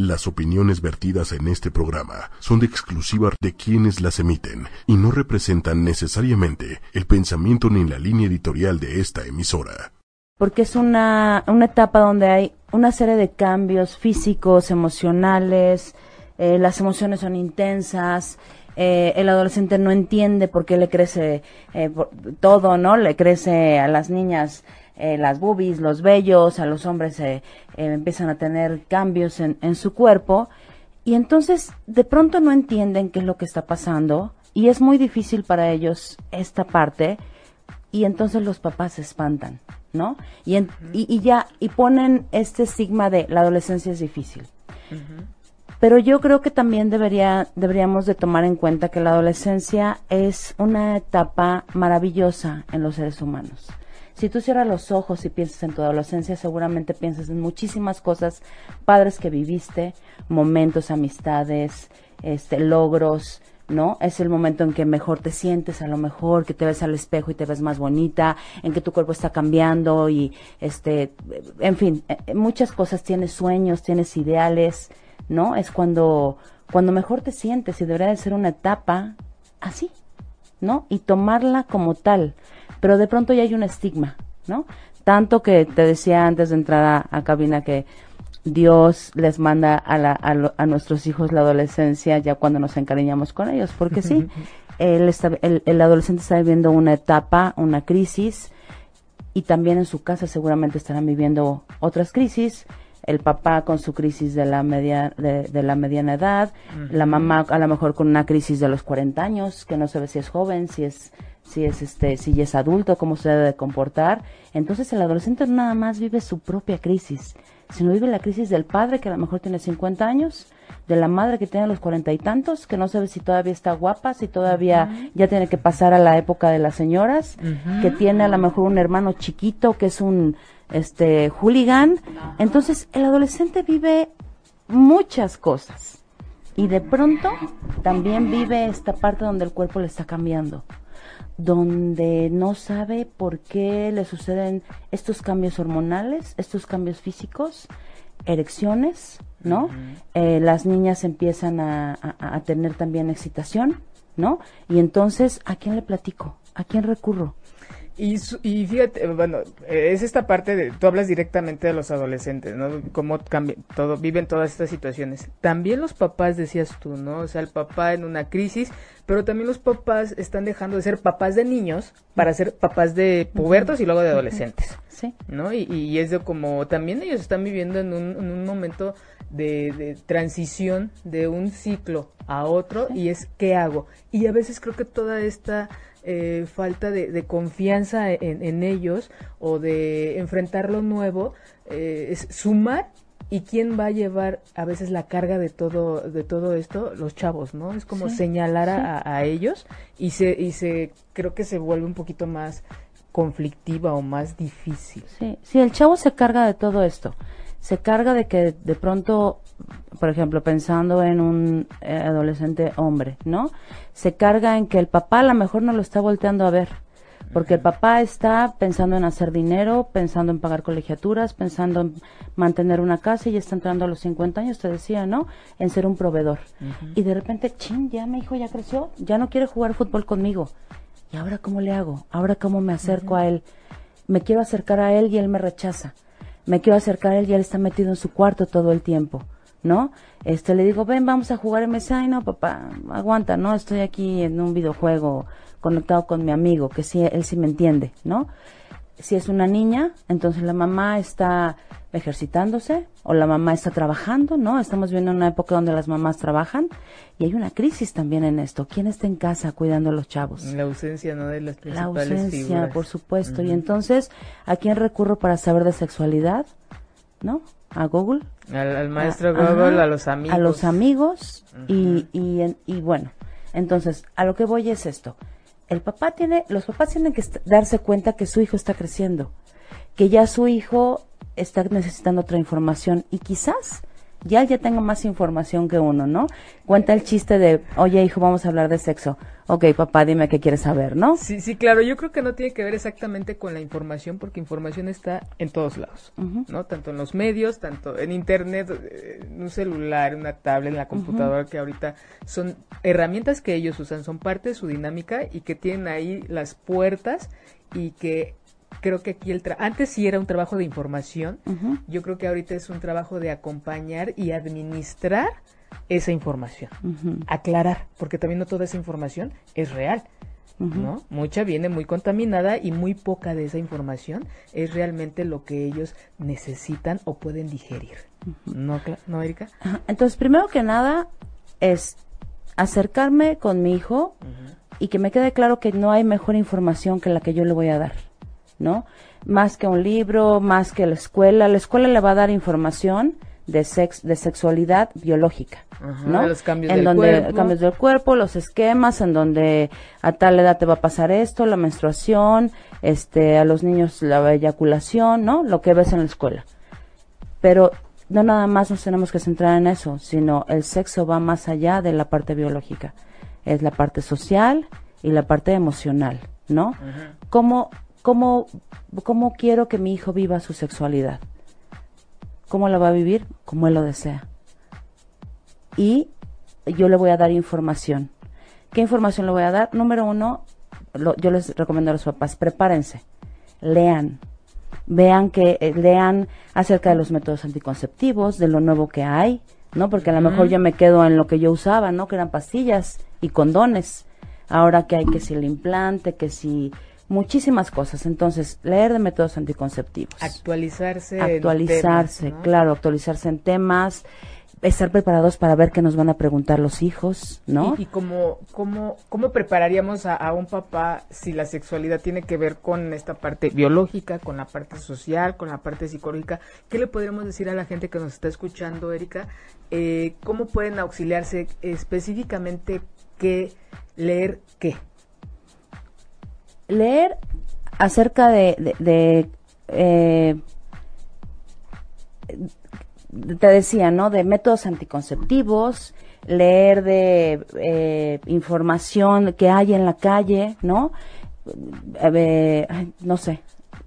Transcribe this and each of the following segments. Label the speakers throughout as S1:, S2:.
S1: Las opiniones vertidas en este programa son de exclusiva de quienes las emiten y no representan necesariamente el pensamiento ni la línea editorial de esta emisora.
S2: Porque es una, una etapa donde hay una serie de cambios físicos, emocionales, eh, las emociones son intensas, eh, el adolescente no entiende por qué le crece eh, todo, ¿no? Le crece a las niñas eh, las boobies, los vellos, a los hombres eh, eh, empiezan a tener cambios en, en su cuerpo y entonces de pronto no entienden qué es lo que está pasando y es muy difícil para ellos esta parte y entonces los papás se espantan, ¿no? Y, en, y, y, ya, y ponen este estigma de la adolescencia es difícil. Uh -huh. Pero yo creo que también debería, deberíamos de tomar en cuenta que la adolescencia es una etapa maravillosa en los seres humanos. Si tú cierras los ojos y piensas en tu adolescencia, seguramente piensas en muchísimas cosas padres que viviste, momentos, amistades, este, logros, ¿no? Es el momento en que mejor te sientes, a lo mejor, que te ves al espejo y te ves más bonita, en que tu cuerpo está cambiando y, este, en fin, eh, muchas cosas, tienes sueños, tienes ideales, ¿no? Es cuando, cuando mejor te sientes y debería de ser una etapa así, ¿no? Y tomarla como tal pero de pronto ya hay un estigma, ¿no? Tanto que te decía antes de entrar a, a cabina que Dios les manda a, la, a, lo, a, nuestros hijos la adolescencia ya cuando nos encariñamos con ellos, porque sí, él está, el, el adolescente está viviendo una etapa, una crisis, y también en su casa seguramente estarán viviendo otras crisis, el papá con su crisis de la media de, de la mediana edad, uh -huh. la mamá a lo mejor con una crisis de los 40 años, que no sabe si es joven, si es si es este si es adulto, cómo se debe de comportar. Entonces el adolescente no nada más vive su propia crisis, sino vive la crisis del padre que a lo mejor tiene 50 años, de la madre que tiene los cuarenta y tantos, que no sabe si todavía está guapa, si todavía uh -huh. ya tiene que pasar a la época de las señoras, uh -huh. que tiene a lo mejor un hermano chiquito que es un este hooligan. Entonces el adolescente vive muchas cosas y de pronto también vive esta parte donde el cuerpo le está cambiando donde no sabe por qué le suceden estos cambios hormonales, estos cambios físicos, erecciones, ¿no? Uh -huh. eh, las niñas empiezan a, a, a, tener también excitación, ¿no? Y entonces, ¿a quién le platico? ¿A quién recurro?
S3: Y, y fíjate, bueno, es esta parte de, tú hablas directamente de los adolescentes, ¿no? Cómo cambia, todo, viven todas estas situaciones. También los papás, decías tú, ¿no? O sea, el papá en una crisis, pero también los papás están dejando de ser papás de niños para ser papás de pubertos y luego de adolescentes.
S2: Sí.
S3: ¿No? Y, y es de como, también ellos están viviendo en un, en un momento de, de, transición de un ciclo a otro sí. y es, ¿qué hago? Y a veces creo que toda esta eh, falta de, de confianza en, en, ellos o de enfrentar lo nuevo, eh, es sumar y quién va a llevar a veces la carga de todo de todo esto los chavos no es como
S2: sí,
S3: señalar
S2: sí.
S3: a, a, ellos y se y se creo que se vuelve un poquito más conflictiva o más difícil
S2: sí sí el chavo se carga de todo esto se carga de que de pronto, por ejemplo, pensando en un eh, adolescente hombre, ¿no? Se carga en que el papá a lo mejor no lo está volteando a ver, porque el papá está pensando en hacer dinero, pensando en pagar colegiaturas, pensando en mantener una casa y está entrando a los 50 años, te decía, ¿no? En ser un proveedor. Uh -huh. Y de repente, ching, ya mi hijo ya creció, ya no quiere jugar fútbol conmigo. ¿Y ahora cómo le hago? ¿Ahora cómo me acerco a él? Me quiero acercar a él y él me rechaza me quiero acercar a él y él está metido en su cuarto todo el tiempo, ¿no? Este, le digo, ven, vamos a jugar. Y me dice, ay, no, papá, aguanta, ¿no? Estoy aquí en un videojuego conectado con mi amigo, que sí, él sí me entiende, ¿no? Si es una niña, entonces la mamá está ejercitándose o la mamá está trabajando, ¿no? Estamos viendo una época donde las mamás trabajan y hay una crisis también en esto. ¿Quién está en casa cuidando a los chavos?
S3: La ausencia, ¿no? De las principales
S2: La ausencia,
S3: figuras.
S2: por supuesto. Uh -huh. Y entonces, ¿a quién recurro para saber de sexualidad? ¿No? ¿A Google?
S3: Al, al maestro a, Google, ajá, a los amigos.
S2: A los amigos uh -huh. y, y, y bueno, entonces, a lo que voy es esto el papá tiene, los papás tienen que darse cuenta que su hijo está creciendo, que ya su hijo está necesitando otra información y quizás Ya ya tenga más información que uno, ¿no? Cuenta el chiste de, oye hijo, vamos a hablar de sexo. Ok, papá, dime qué quieres saber, ¿no?
S3: Sí, sí, claro. Yo creo que no tiene que ver exactamente con la información, porque información está en todos lados, ¿no? Tanto en los medios, tanto en internet, eh, en un celular, en una tablet, en la computadora, que ahorita son herramientas que ellos usan, son parte de su dinámica y que tienen ahí las puertas y que creo que aquí el antes sí era un trabajo de información, yo creo que ahorita es un trabajo de acompañar y administrar esa información, aclarar, porque también no toda esa información es real. ¿no? Mucha viene muy contaminada y muy poca de esa información es realmente lo que ellos necesitan o pueden digerir. ¿No, ¿No, Erika?
S2: Entonces, primero que nada es acercarme con mi hijo y que me quede claro que no hay mejor información que la que yo le voy a dar. ¿No? Más que un libro, más que la escuela. La escuela le va a dar información de sex, de sexualidad biológica, ¿no?
S3: Los cambios
S2: en
S3: del
S2: donde
S3: cuerpo.
S2: cambios del cuerpo, los esquemas, en donde a tal edad te va a pasar esto, la menstruación, este, a los niños la eyaculación, ¿no? Lo que ves en la escuela. Pero no nada más nos tenemos que centrar en eso, sino el sexo va más allá de la parte biológica. Es la parte social y la parte emocional, ¿no? ¿Cómo ¿Cómo, ¿Cómo quiero que mi hijo viva su sexualidad? ¿Cómo la va a vivir? Como él lo desea. Y yo le voy a dar información. ¿Qué información le voy a dar? Número uno, lo, yo les recomiendo a los papás, prepárense, lean, vean que eh, lean acerca de los métodos anticonceptivos, de lo nuevo que hay, ¿no? Porque a lo mejor yo me quedo en lo que yo usaba, ¿no? Que eran pastillas y condones. Ahora que hay que si el implante, que si muchísimas cosas. Entonces, leer de métodos anticonceptivos.
S3: Actualizarse.
S2: Actualizarse,
S3: en temas, ¿no?
S2: claro, actualizarse en temas, estar preparados para ver qué nos van a preguntar los hijos, ¿no?
S3: Y, y cómo, cómo, cómo prepararíamos a, a, un papá si la sexualidad tiene que ver con esta parte biológica, con la parte social, con la parte psicológica. ¿Qué le podríamos decir a la gente que nos está escuchando, Erika? Eh, ¿Cómo pueden auxiliarse específicamente qué leer qué?
S2: Leer acerca de, de, eh, te decía, ¿no? De métodos anticonceptivos, leer de eh, información que hay en la calle, ¿no? Eh, no sé.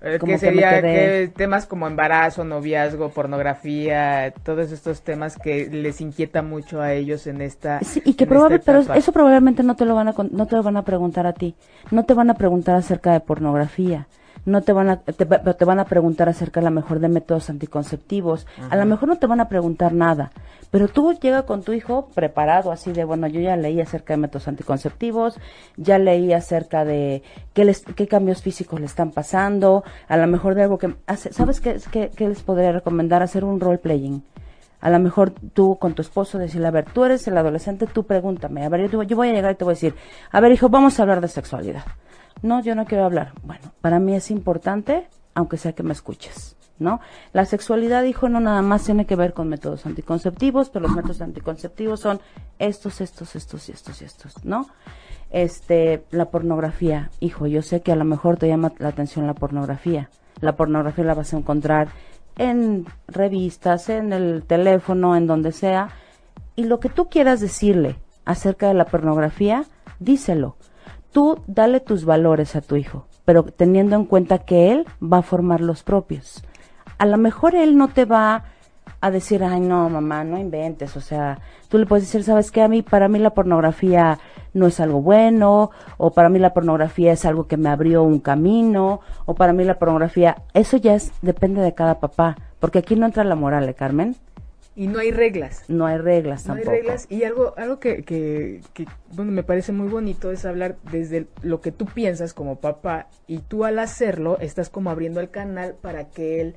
S3: ¿Qué sería que temas como embarazo, noviazgo, pornografía, todos estos temas que les inquieta mucho a ellos en esta
S2: sí, y que probablemente pero eso probablemente no te lo van a no te lo van a preguntar a ti. No te van a preguntar acerca de pornografía no te van a te, te, van a preguntar acerca a lo mejor de métodos anticonceptivos, a lo mejor no te van a preguntar nada, pero tú llega con tu hijo preparado así de bueno, yo ya leí acerca de métodos anticonceptivos, ya leí acerca de qué les qué cambios físicos le están pasando, a lo mejor de algo que hace, ¿sabes qué, qué, qué les podría recomendar hacer un role playing? A lo mejor tú con tu esposo decirle, a ver, tú eres el adolescente, tú pregúntame, a ver, yo, yo voy a llegar y te voy a decir, a ver, hijo, vamos a hablar de sexualidad. No, yo no quiero hablar. Bueno, para mí es importante, aunque sea que me escuches, ¿no? La sexualidad, hijo, no nada más tiene que ver con métodos anticonceptivos, pero los métodos anticonceptivos son estos, estos, estos y estos y estos, ¿no? Este, la pornografía, hijo, yo sé que a lo mejor te llama la atención la pornografía. La pornografía la vas a encontrar en revistas, en el teléfono, en donde sea. Y lo que tú quieras decirle acerca de la pornografía, díselo tú dale tus valores a tu hijo, pero teniendo en cuenta que él va a formar los propios. A lo mejor él no te va a decir, ay no, mamá, no inventes, o sea, tú le puedes decir, sabes qué, a mí, para mí la pornografía no es algo bueno, o para mí la pornografía es algo que me abrió un camino, o para mí la pornografía, eso ya es, depende de cada papá, porque aquí no entra la moral, ¿eh, Carmen?
S3: Y no hay reglas.
S2: No hay reglas
S3: no
S2: tampoco.
S3: hay reglas y algo algo que, que, que, bueno, me parece muy bonito es hablar desde lo que tú piensas como papá y tú al hacerlo estás como abriendo el canal para que él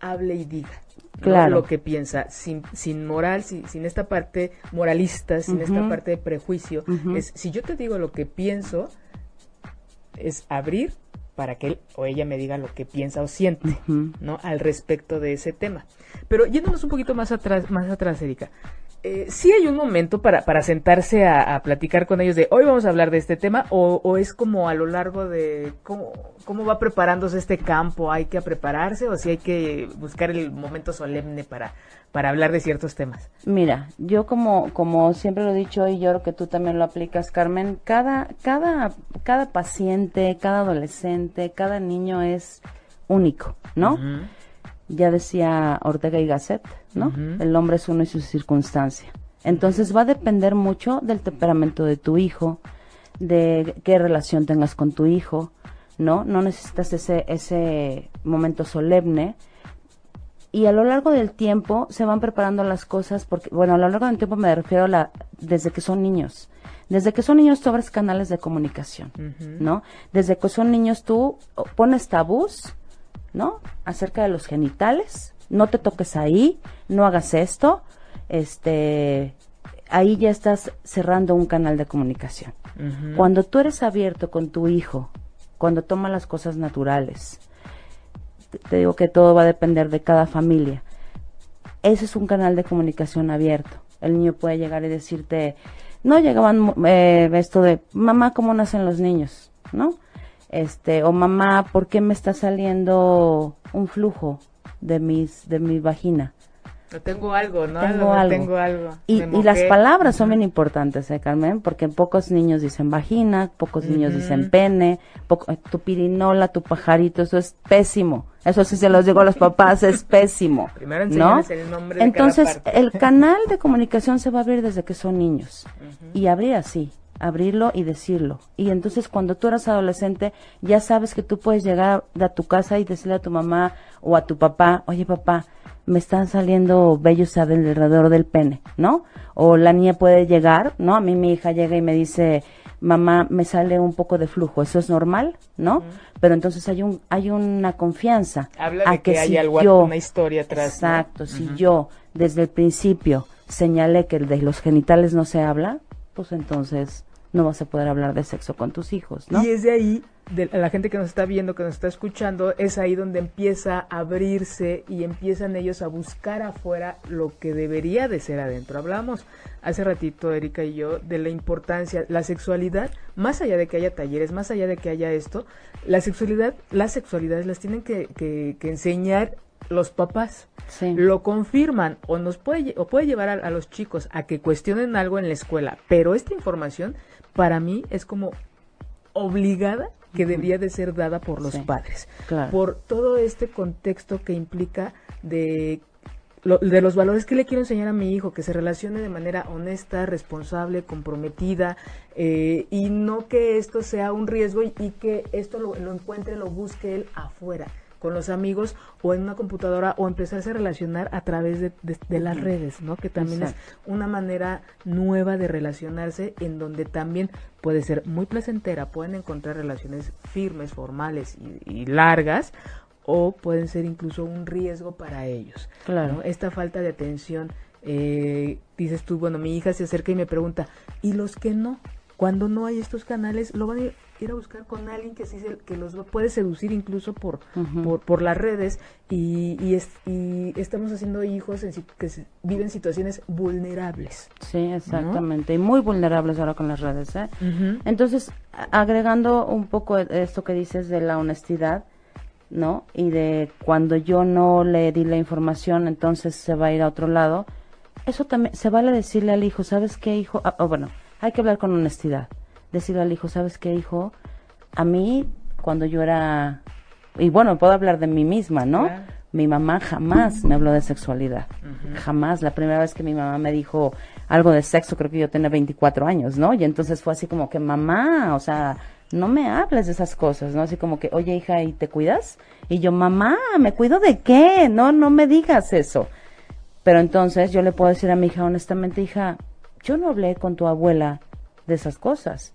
S3: hable y diga ¿no?
S2: Claro.
S3: lo que piensa sin, sin moral, sin, sin esta parte moralista, sin esta parte de prejuicio. Es si yo te digo lo que pienso es abrir para que él o ella me diga lo que piensa o siente. ¿no? Al respecto de ese tema. Pero yéndonos un poquito más atrás, más atrás, Erika. Eh, sí hay un momento para, para sentarse a, platicar con ellos de hoy vamos a hablar de este tema o, es como a lo largo de cómo, cómo va preparándose este campo, hay que prepararse o si hay que buscar el momento solemne para, para hablar de ciertos temas.
S2: Mira, yo como, como siempre lo he dicho y yo creo que tú también lo aplicas, Carmen, cada, cada, cada paciente, cada adolescente, cada niño es único, ¿no? Ya decía Ortega y Gasset, ¿no? El hombre es uno y su circunstancia. Entonces va a depender mucho del temperamento de tu hijo, de qué relación tengas con tu hijo, ¿no? No necesitas ese, ese momento solemne. Y a lo largo del tiempo se van preparando las cosas, porque, bueno, a lo largo del tiempo me refiero a la, desde que son niños. Desde que son niños tú abres canales de comunicación, ¿no? Desde que son niños tú pones tabús ¿no? Acerca de los genitales, no te toques ahí, no hagas esto, este, ahí ya estás cerrando un canal de comunicación. Cuando tú eres abierto con tu hijo, cuando toma las cosas naturales, te digo que todo va a depender de cada familia. Ese es un canal de comunicación abierto. El niño puede llegar y decirte, no llegaban eh, esto de, mamá, ¿cómo nacen los niños? ¿No? Este, o mamá, ¿por qué me está saliendo un flujo de mis, de mi vagina?
S3: tengo algo, ¿no?
S2: Tengo algo.
S3: Tengo algo.
S2: Y, y, las palabras son bien importantes, ¿eh, Carmen? Porque pocos niños dicen vagina, pocos niños dicen pene, poco, tu pirinola, tu pajarito, eso es pésimo. Eso sí se los digo a los papás, es pésimo.
S3: Primero
S2: ¿no?
S3: el nombre de
S2: Entonces, el canal de comunicación se va a abrir desde que son niños. Y abrir así, abrirlo y decirlo. Y entonces cuando tú eras adolescente, ya sabes que tú puedes llegar a tu casa y decirle a tu mamá o a tu papá, oye papá, me están saliendo vellos alrededor del pene, ¿no? O la niña puede llegar, ¿no? A mí mi hija llega y me dice, mamá, me sale un poco de flujo, eso es normal, ¿no? Pero entonces hay un hay una confianza
S3: Habla de que, hay algo, una historia atrás.
S2: Exacto, si yo desde el principio señalé que de los genitales no se habla, pues entonces no vas a poder hablar de sexo con tus hijos, ¿no?
S3: Y es de ahí, de la gente que nos está viendo, que nos está escuchando, es ahí donde empieza a abrirse y empiezan ellos a buscar afuera lo que debería de ser adentro. Hablamos hace ratito, Erika y yo, de la importancia, la sexualidad, más allá de que haya talleres, más allá de que haya esto, la sexualidad, las sexualidades las tienen que, que, que enseñar los papás. Lo confirman o nos puede o puede llevar a, los chicos a que cuestionen algo en la escuela, pero esta información para mí es como obligada que debía de ser dada por los padres. Por todo este contexto que implica de, de los valores que le quiero enseñar a mi hijo, que se relacione de manera honesta, responsable, comprometida, eh, y no que esto sea un riesgo y, que esto lo, lo encuentre, lo busque él afuera con los amigos o en una computadora o empezarse a relacionar a través de, las redes, ¿no? Que también es una manera nueva de relacionarse en donde también puede ser muy placentera, pueden encontrar relaciones firmes, formales y, largas o pueden ser incluso un riesgo para ellos. Claro. Esta falta de atención, eh, dices tú, bueno, mi hija se acerca y me pregunta, ¿y los que no? Cuando no hay estos canales, lo van a ir ir a buscar con alguien que sí que los puede seducir incluso por, por, las redes y, y, estamos haciendo hijos en, que viven situaciones vulnerables.
S2: Sí, exactamente, y muy vulnerables ahora con las redes. ¿eh? Entonces, agregando un poco esto que dices de la honestidad, ¿no? Y de cuando yo no le di la información, entonces se va a ir a otro lado. Eso también, se vale decirle al hijo, ¿sabes qué, hijo? Ah, bueno, hay que hablar con honestidad decirle al hijo, ¿sabes qué, hijo? A mí, cuando yo era, y bueno, puedo hablar de mí misma, ¿no? Mi mamá jamás me habló de sexualidad. Jamás. La primera vez que mi mamá me dijo algo de sexo, creo que yo tenía 24 años, ¿no? Y entonces fue así como que, mamá, o sea, no me hables de esas cosas, ¿no? Así como que, oye, hija, ¿y te cuidas? Y yo, mamá, ¿me cuido de qué? No, no me digas eso. Pero entonces yo le puedo decir a mi hija, honestamente, hija, yo no hablé con tu abuela de esas cosas.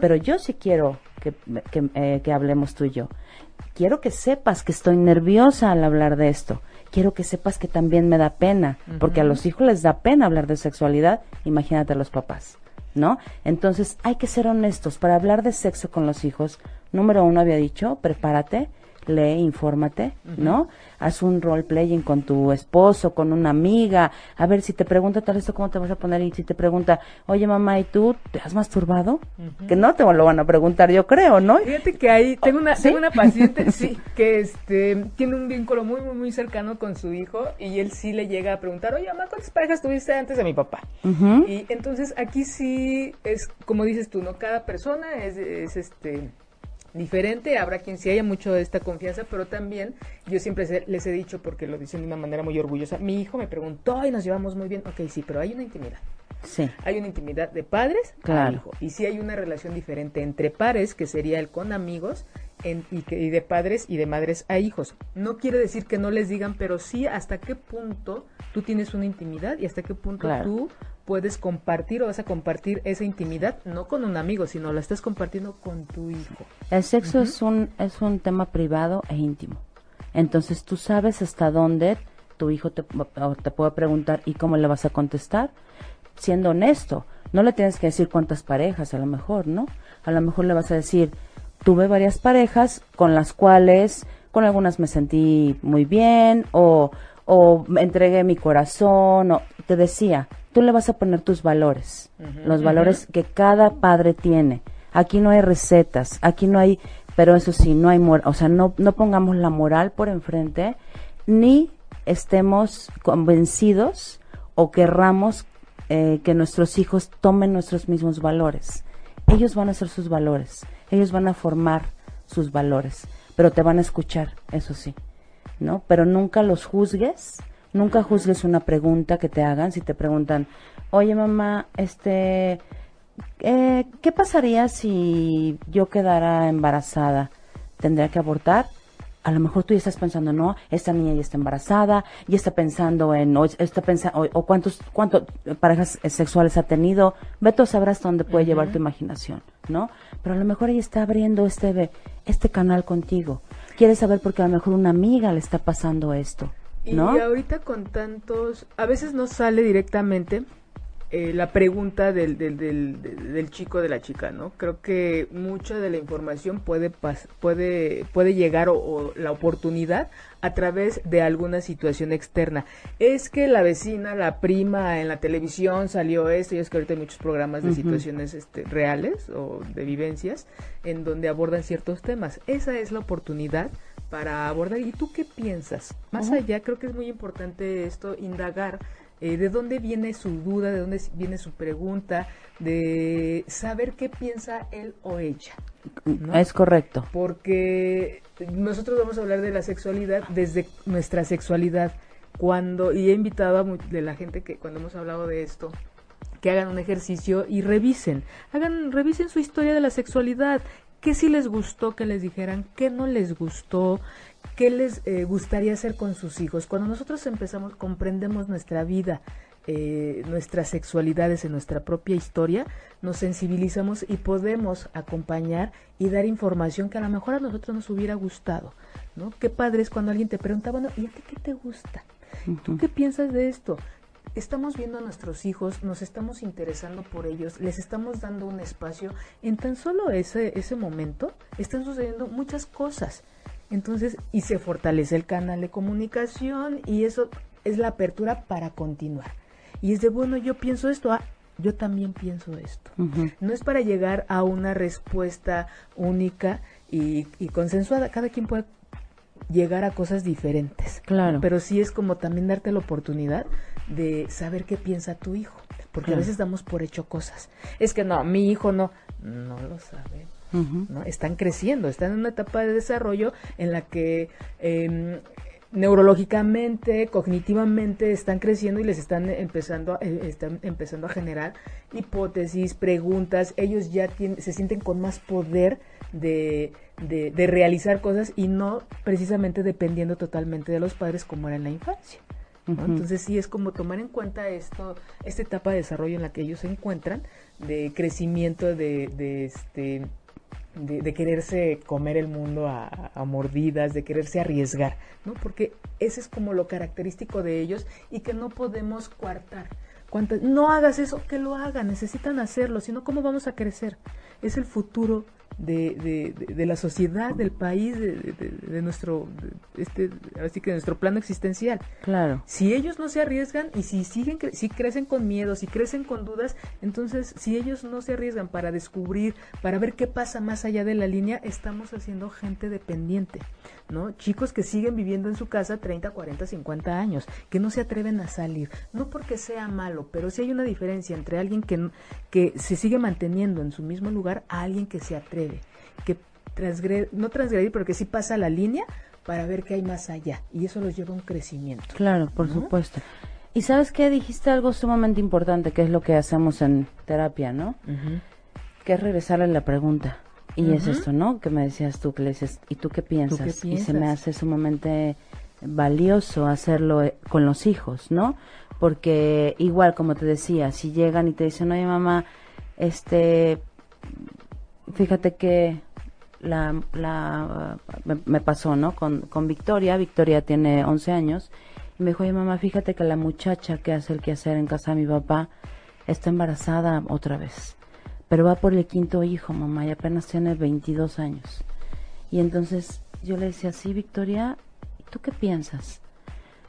S2: Pero yo sí quiero que, eh, que, hablemos tú y yo. Quiero que sepas que estoy nerviosa al hablar de esto. Quiero que sepas que también me da pena, porque a los hijos les da pena hablar de sexualidad, imagínate a los papás, ¿no? Entonces hay que ser honestos. Para hablar de sexo con los hijos, número uno había dicho, prepárate, lee, infórmate, ¿no? Haz un role playing con tu esposo, con una amiga, a ver si te pregunta tal esto cómo te vas a poner y si te pregunta, oye mamá, ¿y tú te has masturbado? Que no te lo van a preguntar, yo creo, ¿no?
S3: Fíjate que ahí tengo una, tengo una paciente, sí, que este tiene un vínculo muy, muy, muy cercano con su hijo y él sí le llega a preguntar, oye mamá, ¿cuántas parejas tuviste antes de mi papá? Y entonces aquí sí es, como dices tú, ¿no? Cada persona es, es este diferente, habrá quien sí haya mucho de esta confianza, pero también yo siempre les he dicho, porque lo dicen de una manera muy orgullosa, mi hijo me preguntó y nos llevamos muy bien, ok, sí, pero hay una intimidad.
S2: Sí.
S3: Hay una intimidad de padres a hijo. Y sí hay una relación diferente entre pares, que sería el con amigos, y, que, y de padres y de madres a hijos. No quiere decir que no les digan, pero sí hasta qué punto tú tienes una intimidad y hasta qué punto tú puedes compartir o vas a compartir esa intimidad no con un amigo, sino la estás compartiendo con tu hijo.
S2: El sexo es un es un tema privado e íntimo. Entonces tú sabes hasta dónde tu hijo te, te puede preguntar y cómo le vas a contestar, siendo honesto. No le tienes que decir cuántas parejas, a lo mejor, ¿no? A lo mejor le vas a decir, tuve varias parejas con las cuales, con algunas me sentí muy bien o, o me entregué mi corazón o te decía, tú le vas a poner tus valores, los valores que cada padre tiene. Aquí no hay recetas, aquí no hay, pero eso sí, no hay, o sea, no, no pongamos la moral por enfrente, ni estemos convencidos o querramos eh, que nuestros hijos tomen nuestros mismos valores. Ellos van a ser sus valores, ellos van a formar sus valores, pero te van a escuchar, eso sí, ¿no? Pero nunca los juzgues, Nunca juzgues una pregunta que te hagan. Si te preguntan, oye mamá, este, eh, ¿qué pasaría si yo quedara embarazada? ¿Tendría que abortar? A lo mejor tú ya estás pensando, no, esta niña ya está embarazada, ya está pensando en, o, está pensando, o, cuántos, cuántas parejas sexuales ha tenido. Beto sabrás dónde puede llevar tu imaginación, ¿no? Pero a lo mejor ella está abriendo este, este canal contigo. Quiere saber porque a lo mejor una amiga le está pasando esto.
S3: Y ahorita con tantos, a veces no sale directamente eh, la pregunta del, del, del, del, chico de la chica, ¿no? Creo que mucha de la información puede puede puede llegar o, la oportunidad a través de alguna situación externa. Es que la vecina, la prima en la televisión salió esto, y es que ahorita hay muchos programas de situaciones este, reales o de vivencias en donde abordan ciertos temas. Esa es la oportunidad para abordar. ¿Y tú qué piensas? Más allá, creo que es muy importante esto, indagar eh, de dónde viene su duda, de dónde viene su pregunta, de saber qué piensa él o ella.
S2: Es correcto.
S3: Porque nosotros vamos a hablar de la sexualidad desde nuestra sexualidad. Cuando, y he invitado a de la gente que cuando hemos hablado de esto, que hagan un ejercicio y revisen, hagan, revisen su historia de la sexualidad, qué sí les gustó que les dijeran, qué no les gustó, qué les eh, gustaría hacer con sus hijos. Cuando nosotros empezamos, comprendemos nuestra vida, eh, nuestras sexualidades en nuestra propia historia, nos sensibilizamos y podemos acompañar y dar información que a lo mejor a nosotros nos hubiera gustado, ¿no? Qué padre es cuando alguien te pregunta, bueno, ¿y a ti qué te gusta? ¿Tú qué piensas de esto? Estamos viendo a nuestros hijos, nos estamos interesando por ellos, les estamos dando un espacio, en tan solo ese, ese momento están sucediendo muchas cosas. Entonces, y se fortalece el canal de comunicación y eso es la apertura para continuar. Y es de, bueno, yo pienso esto, ah, yo también pienso esto. No es para llegar a una respuesta única y, y consensuada. Cada quien puede llegar a cosas diferentes.
S2: Claro.
S3: Pero sí es como también darte la oportunidad de saber qué piensa tu hijo. Porque a veces damos por hecho cosas. Es que no, mi hijo no. No lo sabe. ¿no? Están creciendo, están en una etapa de desarrollo en la que eh, neurológicamente, cognitivamente están creciendo y les están empezando, eh, están empezando a generar hipótesis, preguntas. Ellos ya se sienten con más poder de, de, realizar cosas y no precisamente dependiendo totalmente de los padres como era en la infancia. Entonces sí es como tomar en cuenta esto, esta etapa de desarrollo en la que ellos se encuentran, de crecimiento, de, de este de, quererse comer el mundo a, mordidas, de quererse arriesgar, ¿no? Porque ese es como lo característico de ellos y que no podemos coartar. no hagas eso, que lo hagan, necesitan hacerlo, sino cómo vamos a crecer. Es el futuro de, de, la sociedad, del país, de, nuestro, este, así que de nuestro plano existencial.
S2: Claro.
S3: Si ellos no se arriesgan y si siguen, si crecen con miedo, si crecen con dudas, entonces si ellos no se arriesgan para descubrir, para ver qué pasa más allá de la línea, estamos haciendo gente dependiente, ¿no? Chicos que siguen viviendo en su casa 30, 40, 50 años, que no se atreven a salir, no porque sea malo, pero sí hay una diferencia entre alguien que, que se sigue manteniendo en su mismo lugar a alguien que se atreve que transgredir, no transgredir, pero que sí pasa la línea para ver qué hay más allá. Y eso los lleva a un crecimiento.
S2: Claro, por supuesto. Y sabes qué, dijiste algo sumamente importante, que es lo que hacemos en terapia, ¿no? Que es regresarle la pregunta. Y es esto, ¿no? Que me decías tú, que le dices, ¿y tú qué piensas? Y se me hace sumamente valioso hacerlo eh, con los hijos, ¿no? Porque igual, como te decía, si llegan y te dicen, oye mamá, este, fíjate que la, la me, pasó, ¿no? Con, con Victoria, Victoria tiene 11 años, y me dijo, oye mamá, fíjate que la muchacha que hace el quehacer en casa de mi papá está embarazada otra vez, pero va por el quinto hijo, mamá, y apenas tiene 22 años. Y entonces yo le decía, sí, Victoria, ¿y tú qué piensas?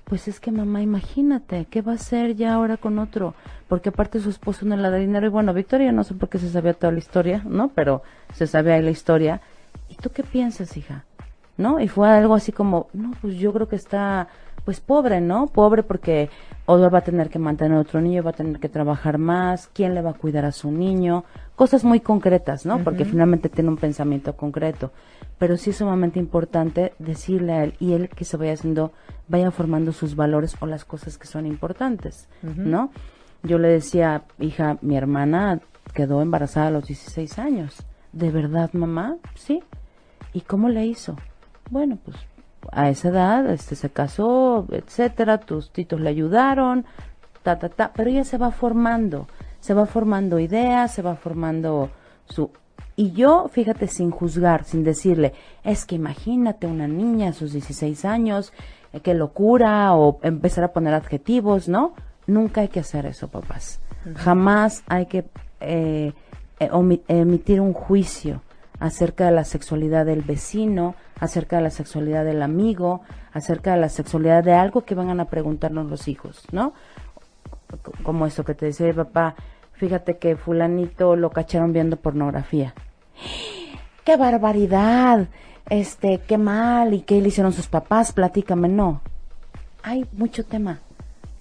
S2: Pues es que mamá, imagínate, ¿qué va a hacer ya ahora con otro? Porque aparte su esposo no le da dinero y bueno, Victoria no sé por qué se sabía toda la historia, ¿no? Pero se sabía ahí la historia. ¿Y tú qué piensas, hija? ¿No? Y fue algo así como, no, pues yo creo que está, pues pobre, ¿no? Pobre porque Odor va a tener que mantener a otro niño, va a tener que trabajar más, ¿quién le va a cuidar a su niño? Cosas muy concretas, ¿no? Porque finalmente tiene un pensamiento concreto pero sí es sumamente importante decirle a él y él que se vaya haciendo, vaya formando sus valores o las cosas que son importantes, ¿no? Yo le decía, hija, mi hermana quedó embarazada a los 16 años. ¿De verdad, mamá? Sí. ¿Y cómo le hizo? Bueno, pues a esa edad este se casó, etcétera, tus titos le ayudaron, ta ta ta, pero ella se va formando, se va formando ideas, se va formando su y yo, fíjate, sin juzgar, sin decirle, es que imagínate una niña a sus 16 años, eh, qué locura, o empezar a poner adjetivos, ¿no? Nunca hay que hacer eso, papás. Jamás hay que eh, eh, emitir un juicio acerca de la sexualidad del vecino, acerca de la sexualidad del amigo, acerca de la sexualidad de algo que vengan a preguntarnos los hijos, ¿no? Como eso que te decía papá, fíjate que fulanito lo cacharon viendo pornografía. ¡Qué barbaridad! Este, qué mal, y qué le hicieron sus papás, platícame, no. Hay mucho tema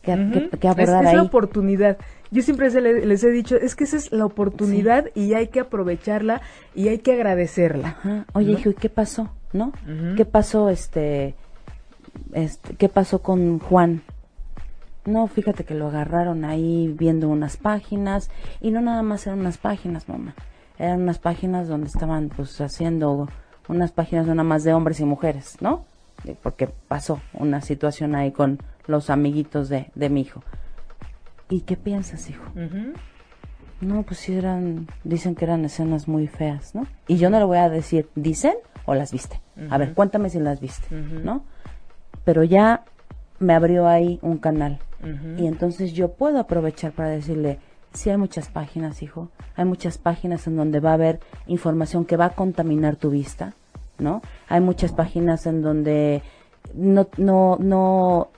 S2: que, abordar
S3: es,
S2: es
S3: la oportunidad. Yo siempre les he dicho, es que esa es la oportunidad y hay que aprovecharla y hay que agradecerla.
S2: Oye, hijo, ¿y qué pasó? ¿No? ¿Qué pasó, este, este, qué pasó con Juan? No, fíjate que lo agarraron ahí viendo unas páginas y no nada más eran unas páginas, mamá. Eran unas páginas donde estaban pues haciendo unas páginas nada más de hombres y mujeres, ¿no? Porque pasó una situación ahí con los amiguitos de, de mi hijo. ¿Y qué piensas, hijo? No, pues sí eran, dicen que eran escenas muy feas, ¿no? Y yo no le voy a decir, ¿dicen o las viste? A ver, cuéntame si las viste, ¿no? Pero ya me abrió ahí un canal y entonces yo puedo aprovechar para decirle, sí hay muchas páginas, hijo, hay muchas páginas en donde va a haber información que va a contaminar tu vista, ¿no? Hay muchas páginas en donde no, no, no,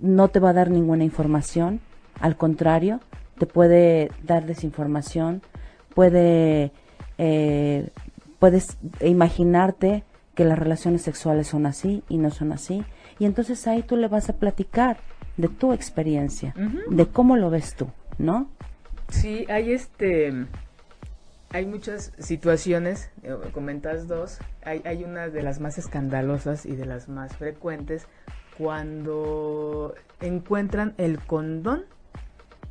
S2: no te va a dar ninguna información, al contrario, te puede dar desinformación, puede, eh, puedes imaginarte que las relaciones sexuales son así y no son así, y entonces ahí tú le vas a platicar de tu experiencia, de cómo lo ves tú, ¿no?
S3: Sí, hay este hay muchas situaciones, eh, comentas dos, hay, hay una de las más escandalosas y de las más frecuentes cuando encuentran el condón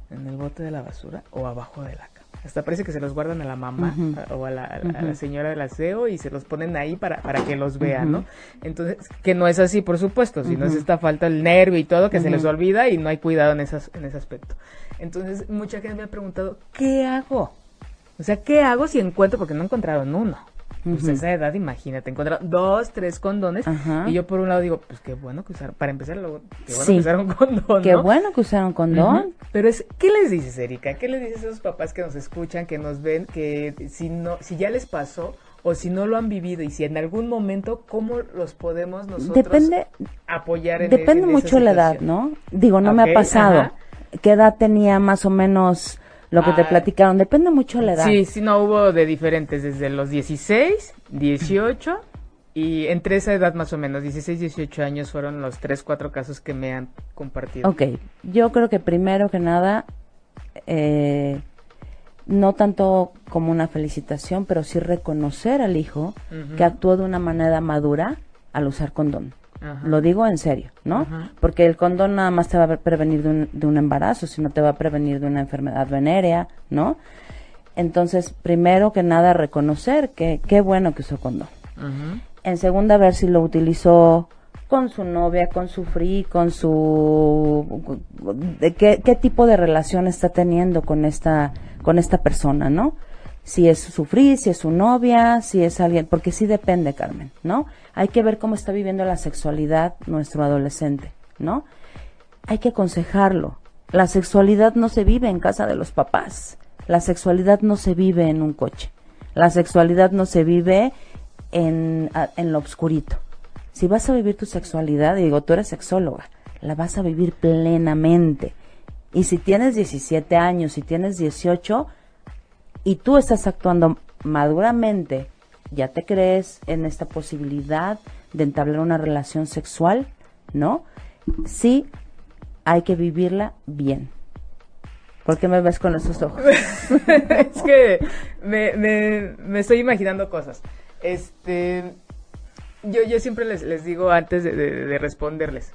S3: en el bote de la basura o abajo de la cama. Hasta parece que se los guardan a la mamá o a la, señora del aseo y se los ponen ahí para, para que los vean, ¿no? Entonces, que no es así, por supuesto, sino es esta falta el nervio y todo que se les olvida y no hay cuidado en, esas, en ese aspecto. Entonces, mucha gente me ha preguntado, ¿qué hago? O sea, ¿qué hago si encuentro? Porque no encontraron uno. Pues esa edad, imagínate, encontrar dos, tres condones. Y yo por un lado digo, pues qué bueno que usaron, para empezar, luego, qué bueno que usaron condón.
S2: Qué bueno que usaron condón.
S3: Pero es, ¿qué les dices, Erika? ¿Qué les dices a esos papás que nos escuchan, que nos ven, que si no, si ya les pasó, o si no lo han vivido y si en algún momento, ¿cómo los podemos nosotros
S2: Depende-
S3: apoyar en
S2: Depende
S3: en
S2: mucho de la edad? ¿no? Digo, no me ha pasado.
S3: ajá.
S2: ¿Qué edad tenía más o menos lo que te
S3: Ah.
S2: platicaron? Depende mucho de la edad.
S3: Sí, sí, no hubo de diferentes, desde los 16, 18 y entre esa edad más o menos, 16, 18 años fueron los 3, 4 casos que me han compartido.
S2: Ok, yo creo que primero que nada, eh, no tanto como una felicitación, pero sí reconocer al hijo que actuó de una manera madura al usar condón.
S3: Ajá.
S2: Lo digo en serio, ¿no?
S3: Ajá.
S2: Porque el condón nada más te va a prevenir de un, de un embarazo, sino te va a prevenir de una enfermedad venérea, ¿no? Entonces, primero que nada, reconocer que qué bueno que usó condón. En segunda, ver si lo utilizó con su novia, con su free, con su... De qué, qué tipo de relación está teniendo con esta, con esta persona, ¿no? Si es su free, si es su novia, si es alguien, porque sí depende, Carmen, ¿no? Hay que ver cómo está viviendo la sexualidad nuestro adolescente, ¿no? Hay que aconsejarlo. La sexualidad no se vive en casa de los papás. La sexualidad no se vive en un coche. La sexualidad no se vive en, en lo obscurito. Si vas a vivir tu sexualidad, digo, tú eres sexóloga, la vas a vivir plenamente. Y si tienes 17 años, si tienes 18, y tú estás actuando maduramente, ya te crees en esta posibilidad de entablar una relación sexual, ¿no? Sí, hay que vivirla bien. ¿Por qué me ves con esos ojos?
S3: es que me, me, estoy imaginando cosas. Este, yo, yo siempre les, les digo antes de responderles.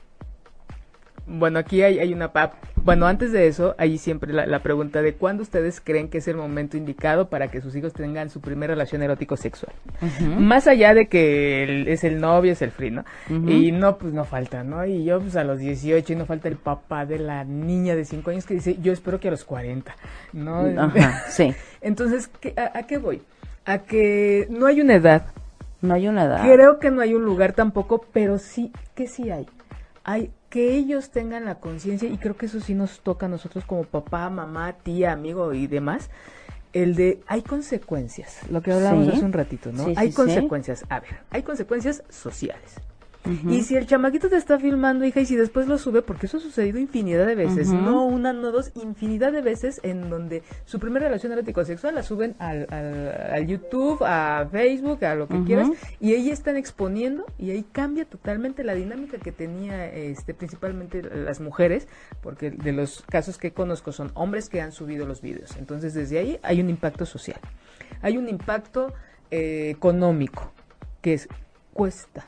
S3: Bueno, aquí hay, hay una... pa- Bueno, antes de eso, hay siempre la, la pregunta de cuándo ustedes creen que es el momento indicado para que sus hijos tengan su primera relación erótico-sexual. Más allá de que el- es el novio, es el free, ¿no? Y no, pues no falta, ¿no? Y yo, pues a los 18, y no falta el papá de la niña de 5 años que dice, yo espero que a los 40, ¿no?
S2: Ajá, sí.
S3: Entonces, ¿qué- a, a qué voy? A que no hay una edad.
S2: No hay una edad.
S3: Creo que no hay un lugar tampoco, pero sí, que sí hay. Hay que ellos tengan la conciencia, y creo que eso sí nos toca a nosotros como papá, mamá, tía, amigo y demás. El de, hay consecuencias, lo que hablábamos
S2: Sí.
S3: hace un ratito, ¿no?
S2: Sí,
S3: hay
S2: sí.
S3: consecuencias, a ver, hay consecuencias sociales. Y si el chamaquito te está filmando, hija, y si después lo sube, porque eso ha sucedido infinidad de veces, no una, no dos, infinidad de veces en donde su primera relación erótico-sexual la suben al, al, al YouTube, a Facebook, a lo que quieras, y ahí están exponiendo, y ahí cambia totalmente la dinámica que tenía este principalmente las mujeres, porque de los casos que conozco son hombres que han subido los vídeos. Entonces, desde ahí hay un impacto social. Hay un impacto eh, económico, que es cuesta.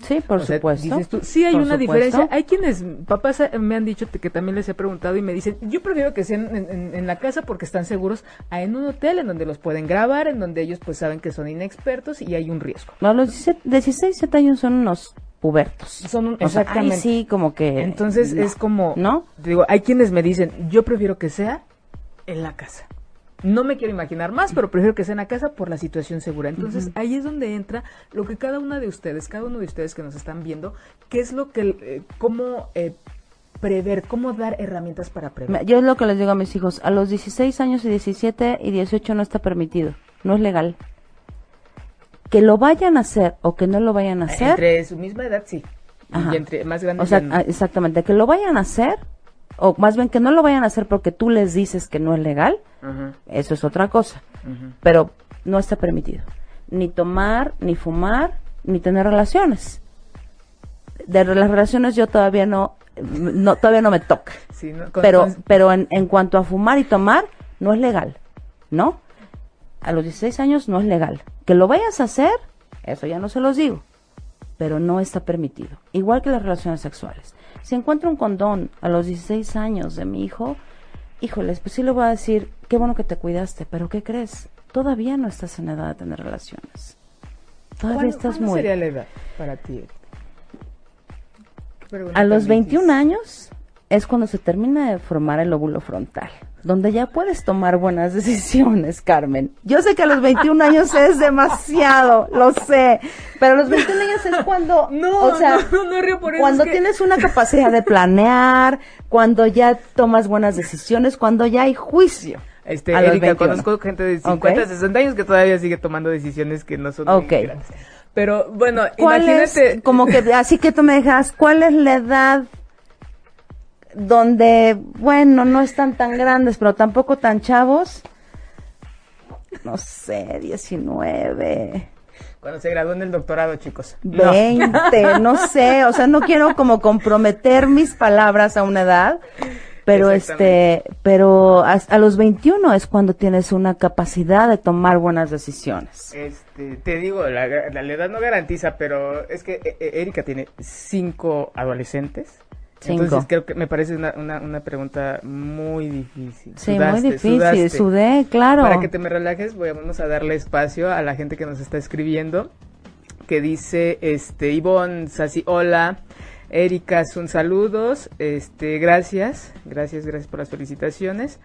S2: Sí, por
S3: O sea,
S2: supuesto.
S3: dices tú, sí hay
S2: Por
S3: una
S2: supuesto.
S3: diferencia. Hay quienes, papás eh, me han dicho que también les he preguntado y me dicen, yo prefiero que sean en, en- en la casa porque están seguros a en un hotel en donde los pueden grabar, en donde ellos pues saben que son inexpertos y hay un riesgo.
S2: No, los 17 16, 17 años son unos pubertos.
S3: Son un-
S2: sea,
S3: exactamente.
S2: ahí sí, como que...
S3: Entonces
S2: no.
S3: es como,
S2: ¿No?
S3: digo, hay quienes me dicen, yo prefiero que sea en la casa. No me quiero imaginar más, pero prefiero que sea en la casa por la situación segura. Entonces ahí es donde entra lo que cada una de ustedes, cada uno de ustedes que nos están viendo, qué es lo que, eh, cómo eh, prever, cómo dar herramientas para prever.
S2: Yo es lo que les digo a mis hijos, a los 16 años y 17 y 18 no está permitido, no es legal. Que lo vayan a hacer o que no lo vayan a hacer,
S3: Entre su misma edad, sí.
S2: Ajá.
S3: Y entre más grandes.
S2: o sea,
S3: no.
S2: ah, exactamente, que lo vayan a hacer, o más bien que no lo vayan a hacer porque tú les dices que no es legal, eso es otra cosa, pero no está permitido. Ni tomar, ni fumar, ni tener relaciones. De las relaciones yo todavía no, no todavía no me toca.
S3: Sí, ¿no? Con-
S2: pero
S3: con-
S2: pero en, en cuanto a fumar y tomar, no es legal, ¿no? A los 16 años no es legal. Que lo vayas a hacer, eso ya no se los digo, pero no está permitido. Igual que las relaciones sexuales. Si encuentro un condón a los 16 años de mi hijo, híjoles, pues sí le voy a decir, qué bueno que te cuidaste, pero ¿qué crees? Todavía no estás en edad de tener relaciones. Todavía
S3: ¿Cuándo-
S2: estás
S3: cuándo
S2: muy...
S3: sería la edad para ti?
S2: A los 21
S3: difícil?
S2: años es cuando se termina de formar el lóbulo frontal, donde ya puedes tomar buenas decisiones, Carmen. Yo sé que a los 21 años es demasiado, lo sé, pero a los 21 años es cuando,
S3: No,
S2: o sea,
S3: no, no río por eso,
S2: cuando
S3: es que-
S2: tienes una capacidad de planear, cuando ya tomas buenas decisiones, cuando ya hay juicio.
S3: Este, Erika, conozco gente de 50, 60 años que todavía sigue tomando decisiones que no son muy grandes. Pero bueno, imagínate.
S2: como que así que tú me dejas, ¿cuál es la edad donde, bueno, no están tan grandes, pero tampoco tan chavos? No sé, 19.
S3: Cuando se graduó en el doctorado, chicos.
S2: 20, no sé, o sea, no quiero como comprometer mis palabras a una edad, pero este, pero a, los 21 es cuando tienes una capacidad de tomar buenas decisiones.
S3: Este, te digo, la, edad no garantiza, pero es que eh, eh, Erika tiene cinco adolescentes. Cinco. Entonces creo que me parece una, una, pregunta muy difícil.
S2: Sí, muy difícil, sudé, claro.
S3: Para que te me relajes, voy, vamos a darle espacio a la gente que nos está escribiendo, que dice, este, Ivonne Sasi, hola, Erika, son saludos, este, gracias, gracias, gracias por las felicitaciones.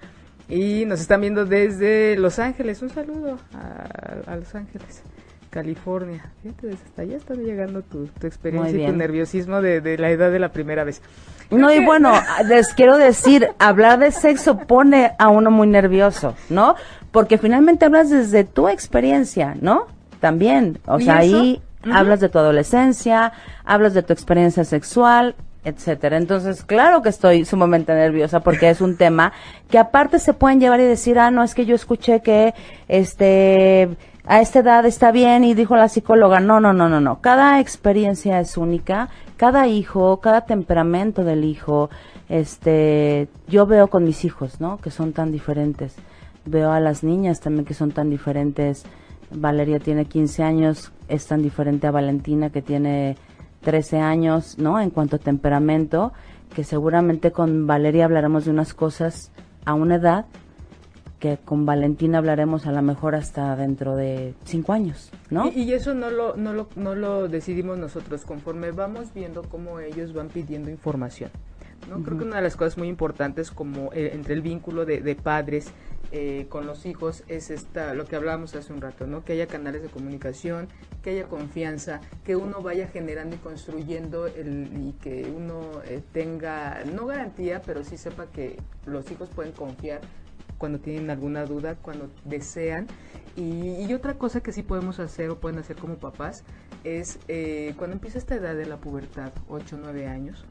S3: Y nos están viendo desde Los Ángeles, un saludo a, Los Ángeles, California. Fíjate, hasta allá está llegando tu, experiencia y tu nerviosismo de, la edad de la primera vez.
S2: no, y bueno, les quiero decir, hablar de sexo pone a uno muy nervioso, ¿no? Porque finalmente hablas desde tu experiencia, ¿no? También, o sea, ahí hablas de tu adolescencia, hablas de tu experiencia sexual, etcétera. Entonces, claro que estoy sumamente nerviosa porque es un tema que aparte se pueden llevar y decir, ah, no, es que yo escuché que este a esta edad está bien y dijo la psicóloga, no, no, no, no, no. Cada experiencia es única, cada hijo, cada temperamento del hijo, este, yo veo con mis hijos, ¿no? Que son tan diferentes. Veo a las niñas también que son tan diferentes Valeria tiene 15 años, es tan diferente a Valentina que tiene 13 años, ¿no? En cuanto a temperamento, que seguramente con Valeria hablaremos de unas cosas a una edad que con Valentina hablaremos a lo mejor hasta dentro de cinco años, ¿no?
S3: Y, eso no lo, no, lo, no lo decidimos nosotros, conforme vamos viendo cómo ellos van pidiendo información. ¿no? Creo que una de las cosas muy importantes como eh, entre el vínculo de, de padres eh, con los hijos es esta, lo que hablábamos hace un rato, ¿no? Que haya canales de comunicación, que haya confianza, que uno vaya generando y construyendo el, y que uno eh, tenga, no garantía, pero sí sepa que los hijos pueden confiar cuando tienen alguna duda, cuando desean. Y, otra cosa que sí podemos hacer o pueden hacer como papás es eh, cuando empieza esta edad de la pubertad, 8 o 9 años,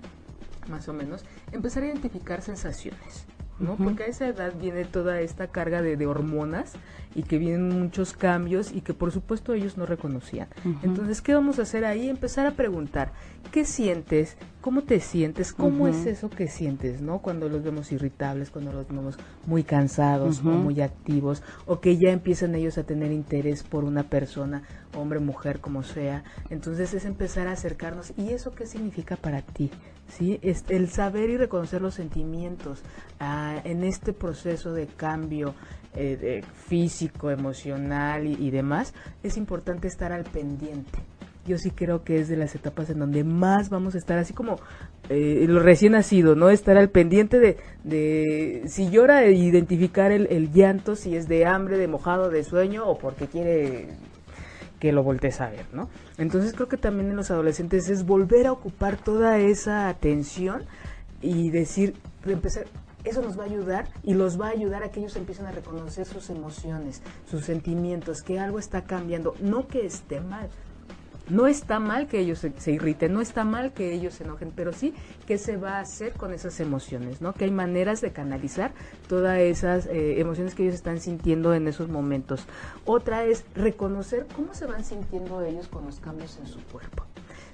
S3: más o menos, empezar a identificar sensaciones. ¿no? Porque a esa edad viene toda esta carga de, hormonas y que vienen muchos cambios y que por supuesto ellos no reconocían. Entonces, ¿qué vamos a hacer ahí? Empezar a preguntar, ¿qué sientes? ¿Cómo te sientes? ¿Cómo es eso que sientes, no? Cuando los vemos irritables, cuando los vemos muy cansados o muy activos, o que ya empiezan ellos a tener interés por una persona, hombre, mujer, como sea. Entonces es empezar a acercarnos. ¿Y eso qué significa para ti? ¿sí? el saber y reconocer los sentimientos ah, en este proceso de cambio eh, físico, emocional y, demás, es importante estar al pendiente. Yo sí creo que es de las etapas en donde más vamos a estar, así como eh, lo recién nacido, ¿no? Estar al pendiente de, de si llora, identificar el, el llanto, si es de hambre, de mojado, de sueño o porque quiere que lo voltees a ver, ¿no? Entonces creo que también en los adolescentes es volver a ocupar toda esa atención y decir, empezar, eso nos va a ayudar y los va a ayudar a que ellos empiecen a reconocer sus emociones, sus sentimientos, que algo está cambiando, no que esté mal, no está mal que ellos se, irriten, no está mal que ellos se enojen, pero sí qué se va a hacer con esas emociones, ¿no? Que hay maneras de canalizar todas esas eh, emociones que ellos están sintiendo en esos momentos. Otra es reconocer cómo se van sintiendo ellos con los cambios en su cuerpo.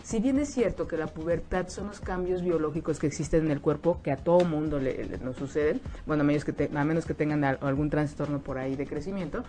S3: Si bien es cierto que la pubertad son los cambios biológicos que existen en el cuerpo, que a todo mundo le, nos suceden, bueno, a menos que, a menos que tengan algún trastorno por ahí de crecimiento,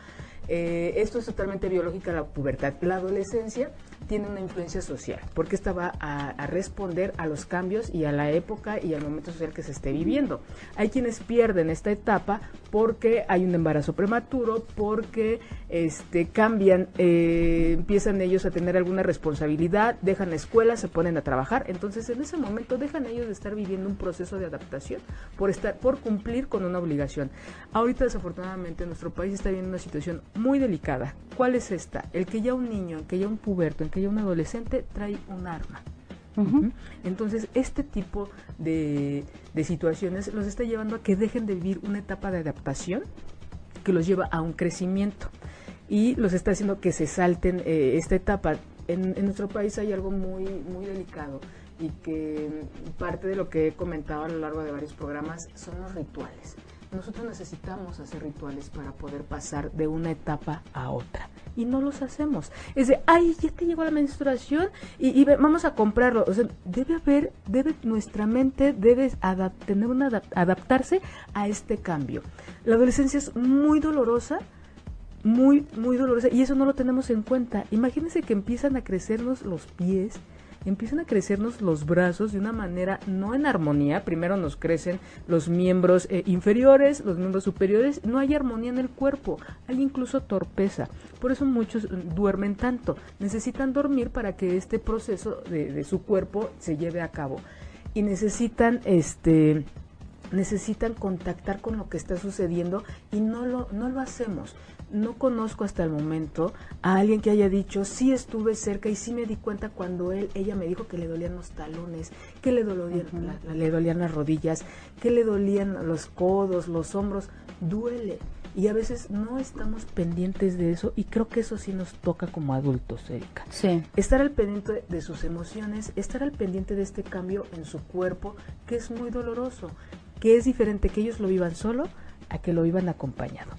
S3: eh, esto es totalmente biológica la pubertad. La adolescencia tiene una influencia social, porque esta va a, responder a los cambios y a la época y al momento social que se esté viviendo. Hay quienes pierden esta etapa porque hay un embarazo prematuro, porque este, cambian, eh, empiezan ellos a tener alguna responsabilidad, dejan la escuela, se ponen a trabajar, entonces en ese momento dejan ellos de estar viviendo un proceso de adaptación por, estar, por cumplir con una obligación. Ahorita desafortunadamente nuestro país está viviendo una situación muy delicada. ¿Cuál es esta? El que ya un niño, el que ya un puberto, el que ya un adolescente trae un arma. Entonces, este tipo de, situaciones los está llevando a que dejen de vivir una etapa de adaptación que los lleva a un crecimiento y los está haciendo que se salten eh, esta etapa. En, en, nuestro país hay algo muy, muy delicado y que parte de lo que he comentado a lo largo de varios programas son los rituales. Nosotros necesitamos hacer rituales para poder pasar de una etapa a otra y no los hacemos. Es de, ay, ya te llegó la menstruación y, vamos a comprarlo. O sea, debe haber, debe, nuestra mente debe tener una adaptarse a este cambio. La adolescencia es muy dolorosa, muy, muy dolorosa y eso no lo tenemos en cuenta. Imagínense que empiezan a crecernos los pies, empiezan a crecernos los brazos de una manera no en armonía. Primero nos crecen los miembros eh, inferiores, los miembros superiores. No hay armonía en el cuerpo, hay incluso torpeza. Por eso muchos eh, duermen tanto. Necesitan dormir para que este proceso de, de su cuerpo se lleve a cabo. Y necesitan este necesitan contactar con lo que está sucediendo y no lo, no lo hacemos no conozco hasta el momento a alguien que haya dicho, sí estuve cerca y sí me di cuenta cuando él, ella me dijo que le dolían los talones, que le dolían, le dolían las rodillas, que le dolían los codos, los hombros. Duele. Y a veces no estamos pendientes de eso y creo que eso sí nos toca como adultos, Erika.
S2: Sí.
S3: Estar al pendiente de sus emociones, estar al pendiente de este cambio en su cuerpo, que es muy doloroso, que es diferente que ellos lo vivan solo a que lo vivan acompañado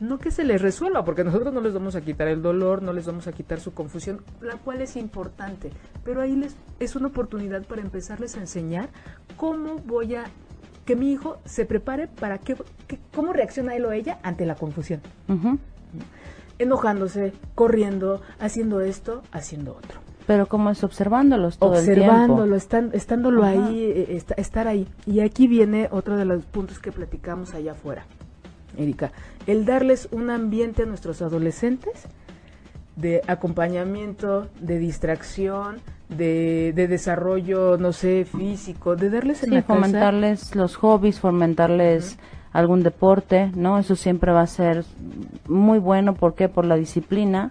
S3: no que se les resuelva, porque nosotros no les vamos a quitar el dolor, no les vamos a quitar su confusión, la cual es importante, pero ahí les es una oportunidad para empezarles a enseñar cómo voy a que mi hijo se prepare para que, cómo reacciona él o ella ante la confusión. Enojándose, corriendo, haciendo esto, haciendo otro.
S2: Pero como es observándolos todo
S3: Observándolo, el tiempo. estándolo ahí, eh, estar ahí. Y aquí viene otro de los puntos que platicamos allá afuera. Erika, el darles un ambiente a nuestros adolescentes de acompañamiento, de distracción, de, desarrollo, no sé, físico, de darles en
S2: fomentarles los hobbies, fomentarles algún deporte, ¿no? Eso siempre va a ser muy bueno, ¿por qué? Por la disciplina,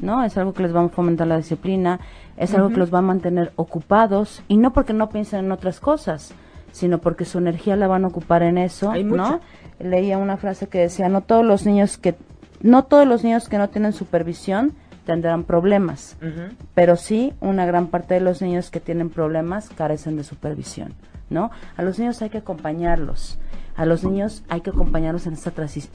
S2: ¿no? Es algo que les va a fomentar la disciplina, es algo que los va a mantener ocupados y no porque no piensen en otras cosas, sino porque su energía la van a ocupar en eso, ¿no? Leía una frase que decía, no todos los niños que, no todos los niños que no tienen supervisión tendrán problemas, pero sí una gran parte de los niños que tienen problemas carecen de supervisión, ¿no? A los niños hay que acompañarlos, a los niños hay que acompañarlos en esta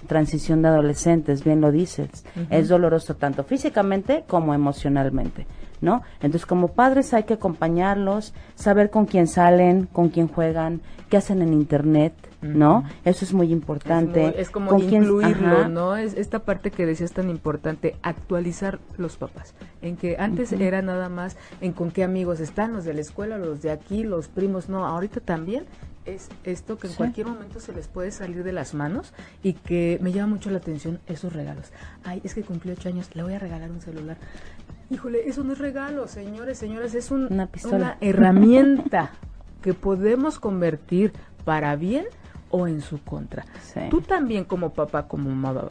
S2: transición de adolescentes, bien lo dices, es doloroso tanto físicamente como emocionalmente. ¿no? Entonces, como padres hay que acompañarlos, saber con quién salen, con quién juegan, qué hacen en internet, ¿no? Eso es muy importante.
S3: Es, como incluirlo, ¿no? Es esta parte que decías tan importante, actualizar los papás. En que antes era nada más en con qué amigos están, los de la escuela, los de aquí, los primos, no, ahorita también es esto que en cualquier momento se les puede salir de las manos y que me llama mucho la atención esos regalos. Ay, es que cumplió ocho años, le voy a regalar un celular. Híjole, eso no es regalo, señores, señoras, es una, una herramienta que podemos convertir para bien o en su contra. Tú también como papá, como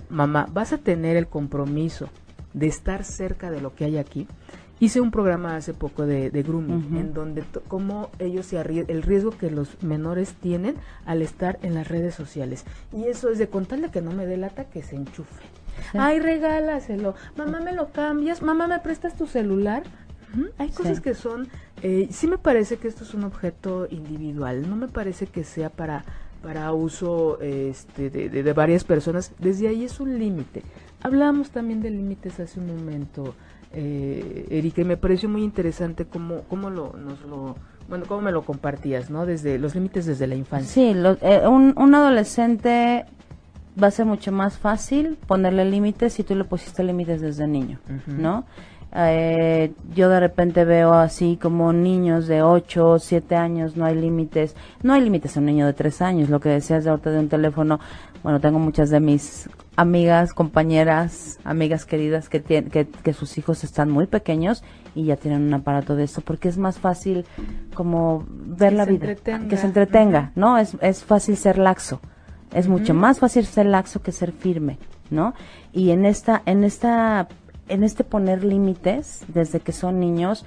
S3: mamá, vas a tener el compromiso de estar cerca de lo que hay aquí. Hice un programa hace poco de, grooming, en donde cómo ellos se el riesgo que los menores tienen al estar en las redes sociales. Y eso es de contarle que no me delata que se enchufe. Ay, regálaselo. Mamá, ¿me lo cambias? Mamá, ¿me prestas tu celular? Hay cosas que son, eh, sí me parece que esto es un objeto individual, no me parece que sea para, para uso este, de, de, varias personas, desde ahí es un límite. Hablamos también de límites hace un momento, eh, Erika, y me pareció muy interesante cómo, cómo lo, nos lo, bueno, cómo me lo compartías, ¿no? Desde los límites desde la infancia.
S2: Sí, eh, un, un adolescente va a ser mucho más fácil ponerle límites si tú le pusiste límites desde niño, ¿no? Eh, yo de repente veo así como niños de 8 o 7 años, no hay límites, no hay límites en un niño de 3 años, lo que decías de ahorita de un teléfono, bueno, tengo muchas de mis amigas, compañeras, amigas queridas que, que, que sus hijos están muy pequeños y ya tienen un aparato de eso, porque es más fácil como ver la vida, que se entretenga, ¿no? Es, es fácil ser laxo, es mucho más fácil ser laxo que ser firme, ¿no? Y en esta, en esta en este poner límites desde que son niños,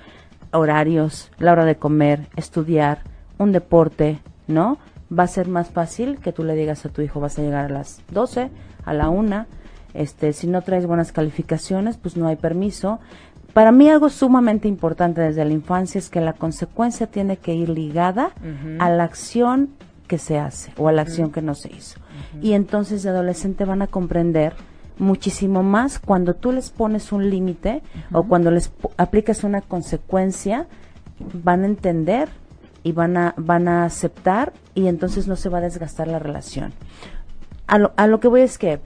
S2: horarios, la hora de comer, estudiar, un deporte, ¿no? Va a ser más fácil que tú le digas a tu hijo, vas a llegar a las 12, a la 1, este, si no traes buenas calificaciones, pues no hay permiso. Para mí algo sumamente importante desde la infancia es que la consecuencia tiene que ir ligada a la acción que se hace o a la acción que no se hizo. Y entonces de adolescente van a comprender muchísimo más cuando tú les pones un límite o cuando les aplicas una consecuencia, van a entender y van a, van a aceptar y entonces no se va a desgastar la relación. A lo, a lo que voy es que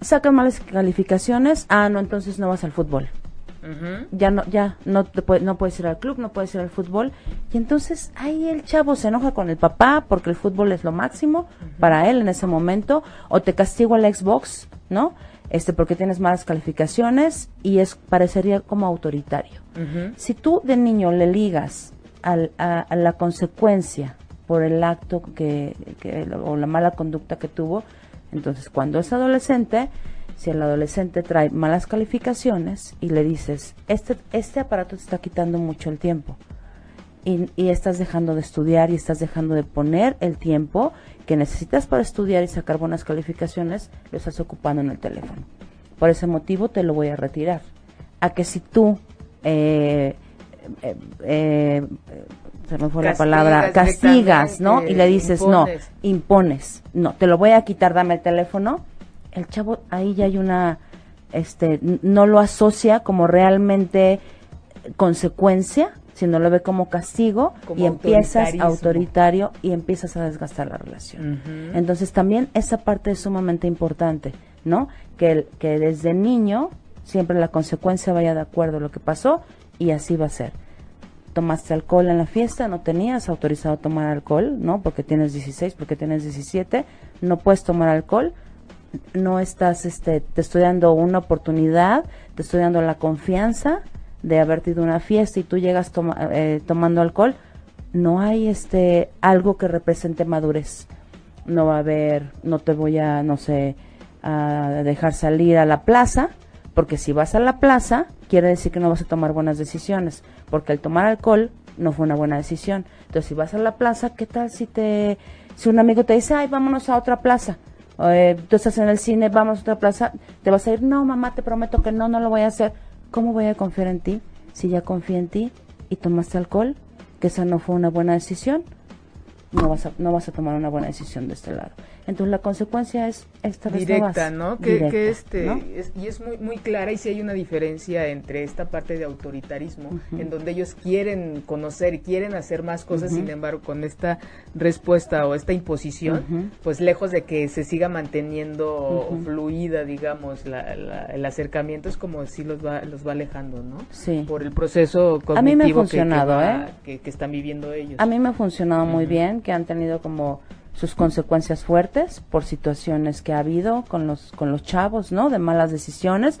S2: sacan malas calificaciones, ah, no, entonces no vas al fútbol. Ya no, ya no te no puedes ir al club, no puedes ir al fútbol. Y entonces ahí el chavo se enoja con el papá porque el fútbol es lo máximo para él en ese momento, o te castigo al Xbox, ¿no? Este, porque tienes malas calificaciones y es parecería como autoritario. Si tú de niño le ligas al, a, la consecuencia por el acto que, que, o la mala conducta que tuvo, entonces cuando es adolescente, si el adolescente trae malas calificaciones y le dices, este, este aparato te está quitando mucho el tiempo y, y, estás dejando de estudiar y estás dejando de poner el tiempo que necesitas para estudiar y sacar buenas calificaciones, lo estás ocupando en el teléfono. Por ese motivo te lo voy a retirar. A que si tú, eh, eh, eh, se me fue la palabra, castigas, ¿no? Y le dices, no, impones, no, te lo voy a quitar, dame el teléfono el chavo ahí ya hay una, este, no lo asocia como realmente consecuencia, sino lo ve como castigo y empiezas autoritario y empiezas a desgastar la relación. Entonces también esa parte es sumamente importante, ¿no? Que, que desde niño siempre la consecuencia vaya de acuerdo a lo que pasó y así va a ser. Tomaste alcohol en la fiesta, no tenías autorizado tomar alcohol, ¿no? Porque tienes 16, porque tienes 17, no puedes tomar alcohol, no estás, este, te estoy dando una oportunidad, te estoy dando la confianza de haberte ido a una fiesta y tú llegas eh, tomando alcohol, no hay este algo que represente madurez. No va a haber, no te voy a, no sé, a dejar salir a la plaza, porque si vas a la plaza, quiere decir que no vas a tomar buenas decisiones, porque el tomar alcohol no fue una buena decisión. Entonces, si vas a la plaza, ¿qué tal si te, si un amigo te dice, ay, vámonos a otra plaza? eh, tú estás en el cine, vamos a otra plaza, te vas a ir, no, mamá, te prometo que no, no lo voy a hacer. ¿Cómo voy a confiar en ti si ya confío en ti y tomaste alcohol? Que esa no fue una buena decisión. No vas a, no vas a tomar una buena decisión de este lado. Entonces la consecuencia es esta
S3: directa, ¿no? Que, este y es muy muy clara y si hay una diferencia entre esta parte de autoritarismo en donde ellos quieren conocer y quieren hacer más cosas, sin embargo, con esta respuesta o esta imposición, pues lejos de que se siga manteniendo fluida, digamos, el acercamiento es como si los va los va alejando, ¿no?
S2: Sí.
S3: Por el proceso cognitivo
S2: A mí me ha funcionado,
S3: que, ¿eh? que, están viviendo ellos.
S2: A mí me ha funcionado muy bien, que han tenido como sus consecuencias fuertes por situaciones que ha habido con los con los chavos, ¿no? De malas decisiones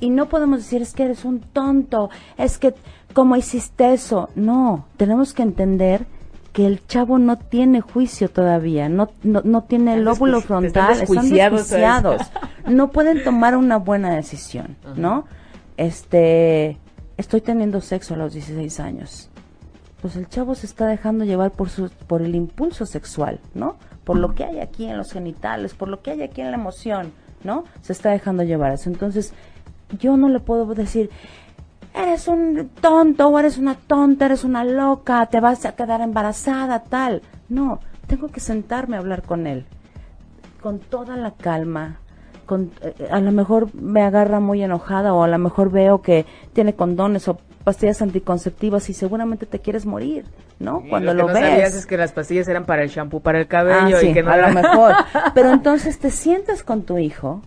S2: y no podemos decir es que eres un tonto, es que cómo hiciste eso. No, tenemos que entender que el chavo no tiene juicio todavía, no no, no tiene el lóbulo frontal, están desjuiciados. no pueden tomar una buena decisión, ¿no? Este, estoy teniendo sexo a los 16 años pues el chavo se está dejando llevar por su, por el impulso sexual, ¿no? Por lo que hay aquí en los genitales, por lo que hay aquí en la emoción, ¿no? Se está dejando llevar eso. Entonces, yo no le puedo decir, eres un tonto o eres una tonta, eres una loca, te vas a quedar embarazada, tal. No, tengo que sentarme a hablar con él, con toda la calma. Con, eh, a lo mejor me agarra muy enojada o a lo mejor veo que tiene condones o pastillas anticonceptivas y seguramente te quieres morir, ¿no? Cuando lo,
S3: que
S2: no ves.
S3: Sabías es que las pastillas eran para el shampoo, para el cabello
S2: ah,
S3: y que no
S2: a lo mejor. Pero entonces te sientas con tu hijo,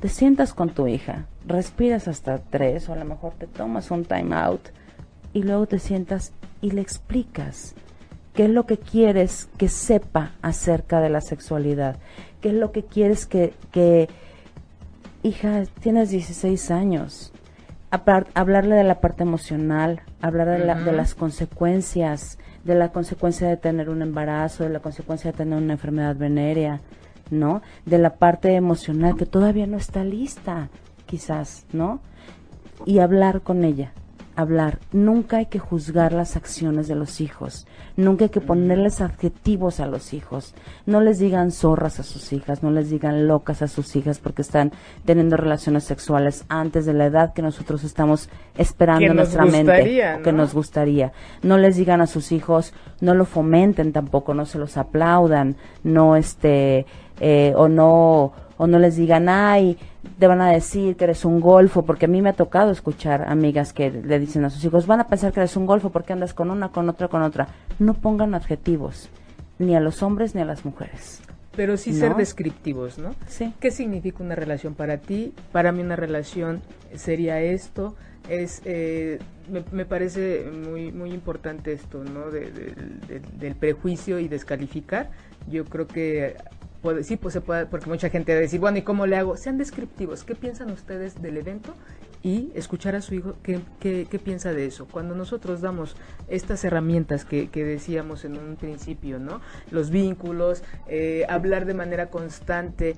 S2: te sientas con tu hija, respiras hasta tres o a lo mejor te tomas un time out y luego te sientas y le explicas qué es lo que quieres que sepa acerca de la sexualidad, qué es lo que quieres que, que hija, tienes 16 años, hablarle de la parte emocional, hablar de, de, las consecuencias, de la consecuencia de tener un embarazo, de la consecuencia de tener una enfermedad venérea, ¿no? De la parte emocional que todavía no está lista, quizás, ¿no? Y hablar con ella, hablar. Nunca hay que juzgar las acciones de los hijos. Nunca hay que ponerles adjetivos a los hijos. No les digan zorras a sus hijas, no les digan locas a sus hijas porque están teniendo relaciones sexuales antes de la edad que nosotros estamos esperando en nuestra mente
S3: ¿no?
S2: que nos gustaría. No les digan a sus hijos, no lo fomenten tampoco, no se los aplaudan, no este eh, o no o no les digan, ay, te van a decir que eres un golfo, porque a mí me ha tocado escuchar amigas que le dicen a sus hijos, van a pensar que eres un golfo porque andas con una, con otra, con otra. No pongan adjetivos, ni a los hombres ni a las mujeres.
S3: Pero sí ser descriptivos, ¿no?
S2: Sí.
S3: ¿Qué significa una relación para ti? Para mí una relación sería esto. Es, eh, me, me, parece muy muy importante esto, ¿no? De, de, de, del prejuicio y descalificar. Yo creo que Puede, sí, pues se puede, porque mucha gente va a decir, bueno, ¿y cómo le hago? Sean descriptivos, ¿qué piensan ustedes del evento? Y escuchar a su hijo qué, qué, qué piensa de eso. Cuando nosotros damos estas herramientas que, que decíamos en un principio, ¿no? Los vínculos, eh, hablar de manera constante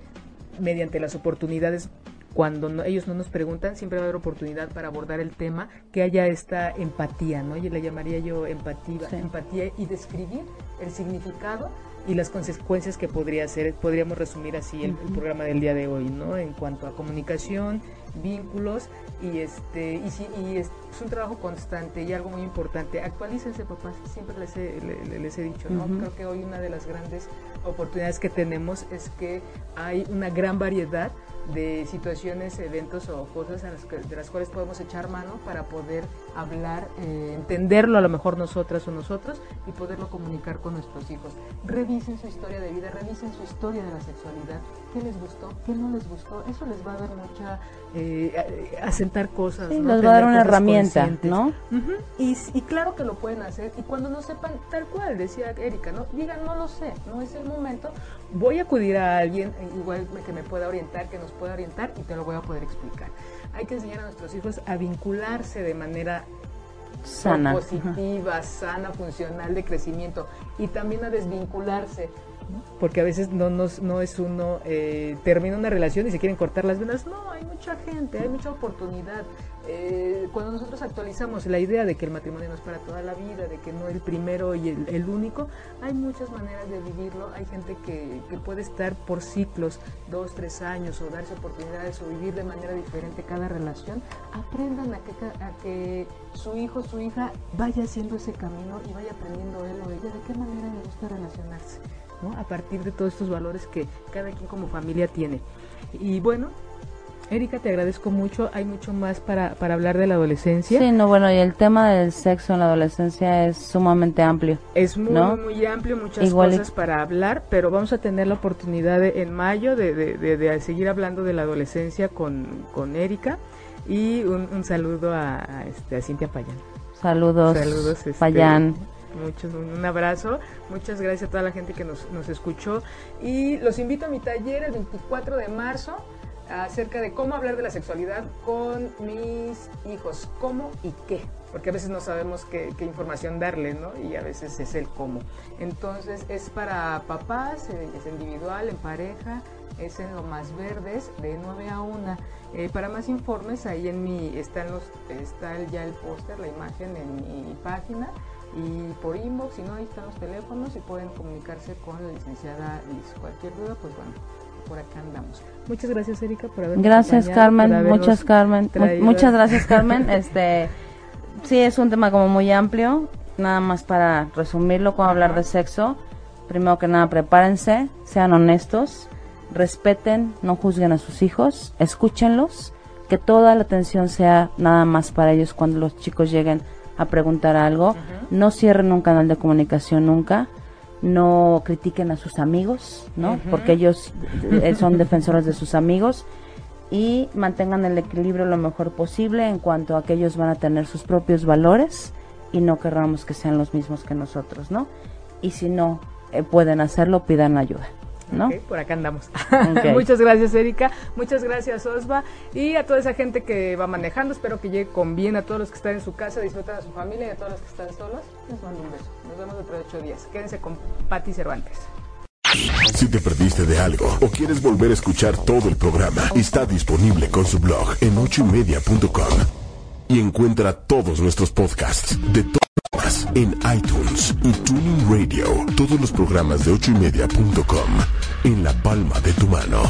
S3: mediante las oportunidades cuando no, ellos no nos preguntan, siempre va a haber oportunidad para abordar el tema, que haya esta empatía, ¿no? Yo le llamaría yo empatía, sí. empatía y describir el significado y las consecuencias que podría ser, podríamos resumir así el, el, programa del día de hoy, ¿no? En cuanto a comunicación, vínculos y este y, si, y es, es, un trabajo constante y algo muy importante. Actualícense, papás, siempre les he, les, les he dicho, ¿no? Uh -huh. Creo que hoy una de las grandes oportunidades que tenemos es que hay una gran variedad de situaciones, eventos o cosas de las cuales podemos echar mano para poder hablar, eh, entenderlo a lo mejor nosotras o nosotros y poderlo comunicar con nuestros hijos. Revisen su historia de vida, revisen su historia de la sexualidad, qué les gustó, qué no les gustó, eso les va a dar mucha, eh, asentar cosas.
S2: Sí,
S3: ¿no?
S2: les va a dar una herramienta, ¿no?
S3: Uh -huh. y, y claro que lo pueden hacer y cuando no sepan tal cual, decía Erika, ¿no? Digan, no lo sé, no es el momento, voy a acudir a alguien igual que me pueda orientar, que nos pueda orientar y te lo voy a poder explicar. Hay que enseñar a nuestros hijos a vincularse de manera
S2: sana,
S3: positiva, sana, funcional, de crecimiento y también a desvincularse porque a veces no, nos, no es uno, eh, termina una relación y se quieren cortar las venas. No, hay mucha gente, hay mucha oportunidad. Eh, cuando nosotros actualizamos la idea de que el matrimonio no es para toda la vida, de que no el primero y el, el único, hay muchas maneras de vivirlo. Hay gente que, que, puede estar por ciclos, dos, tres años, o darse oportunidades, o vivir de manera diferente cada relación. Aprendan a que, a que su hijo, su hija vaya haciendo ese camino y vaya aprendiendo él o ella de qué manera le gusta relacionarse. ¿No? a partir de todos estos valores que cada quien como familia tiene. Y bueno, Erika, te agradezco mucho. Hay mucho más para, para hablar de la adolescencia.
S2: Sí, no, bueno, y el tema del sexo en la adolescencia es sumamente amplio.
S3: Es muy,
S2: ¿no?
S3: muy amplio, muchas Igual cosas y... para hablar, pero vamos a tener la oportunidad de, en mayo de, de, de, de, seguir hablando de la adolescencia con, con Erika. Y un, un saludo a, a, este, a Cintia Payán.
S2: Saludos,
S3: Saludos este,
S2: Payán
S3: muchos, un abrazo, muchas gracias a toda la gente que nos, nos escuchó y los invito a mi taller el 24 de marzo acerca de cómo hablar de la sexualidad con mis hijos, cómo y qué, porque a veces no sabemos qué, información darle, ¿no? Y a veces es el cómo. Entonces es para papás, es individual, en pareja, es en lo más verdes, de 9 a 1. Eh, para más informes, ahí en mi, están los, está ya el póster, la imagen en mi página y por inbox, si no, ahí están los teléfonos y pueden comunicarse con la licenciada Liz. Cualquier duda, pues bueno, por acá andamos. Muchas gracias, Erika, por habernos
S2: Gracias, Carmen, muchas Carmen, muchas gracias, Carmen. este, sí, es un tema como muy amplio, nada más para resumirlo, cómo hablar de sexo. Primero que nada, prepárense, sean honestos, respeten, no juzguen a sus hijos, escúchenlos, que toda la atención sea nada más para ellos cuando los chicos lleguen a preguntar algo, uh -huh. no cierren un canal de comunicación nunca, no critiquen a sus amigos, ¿no? Uh -huh. Porque ellos eh, son defensores de sus amigos y mantengan el equilibrio lo mejor posible en cuanto a que ellos van a tener sus propios valores y no querramos que sean los mismos que nosotros, ¿no? Y si no eh, pueden hacerlo, pidan ayuda. ¿No?
S3: Okay, por acá andamos. Okay. Muchas gracias, Erika. Muchas gracias, Osva. Y a toda esa gente que va manejando, espero que llegue con bien. A todos los que están en su casa, disfruten a su familia. Y a todos los que están solos, les mando un beso. Nos vemos dentro de ocho días. Quédense con Patti Cervantes.
S1: Si te perdiste de algo o quieres volver a escuchar todo el programa, está disponible con su blog en ochoymedia.com y encuentra todos nuestros podcasts de en iTunes y Tuning Radio. Todos los programas de ochoymedia.com en la palma de tu mano.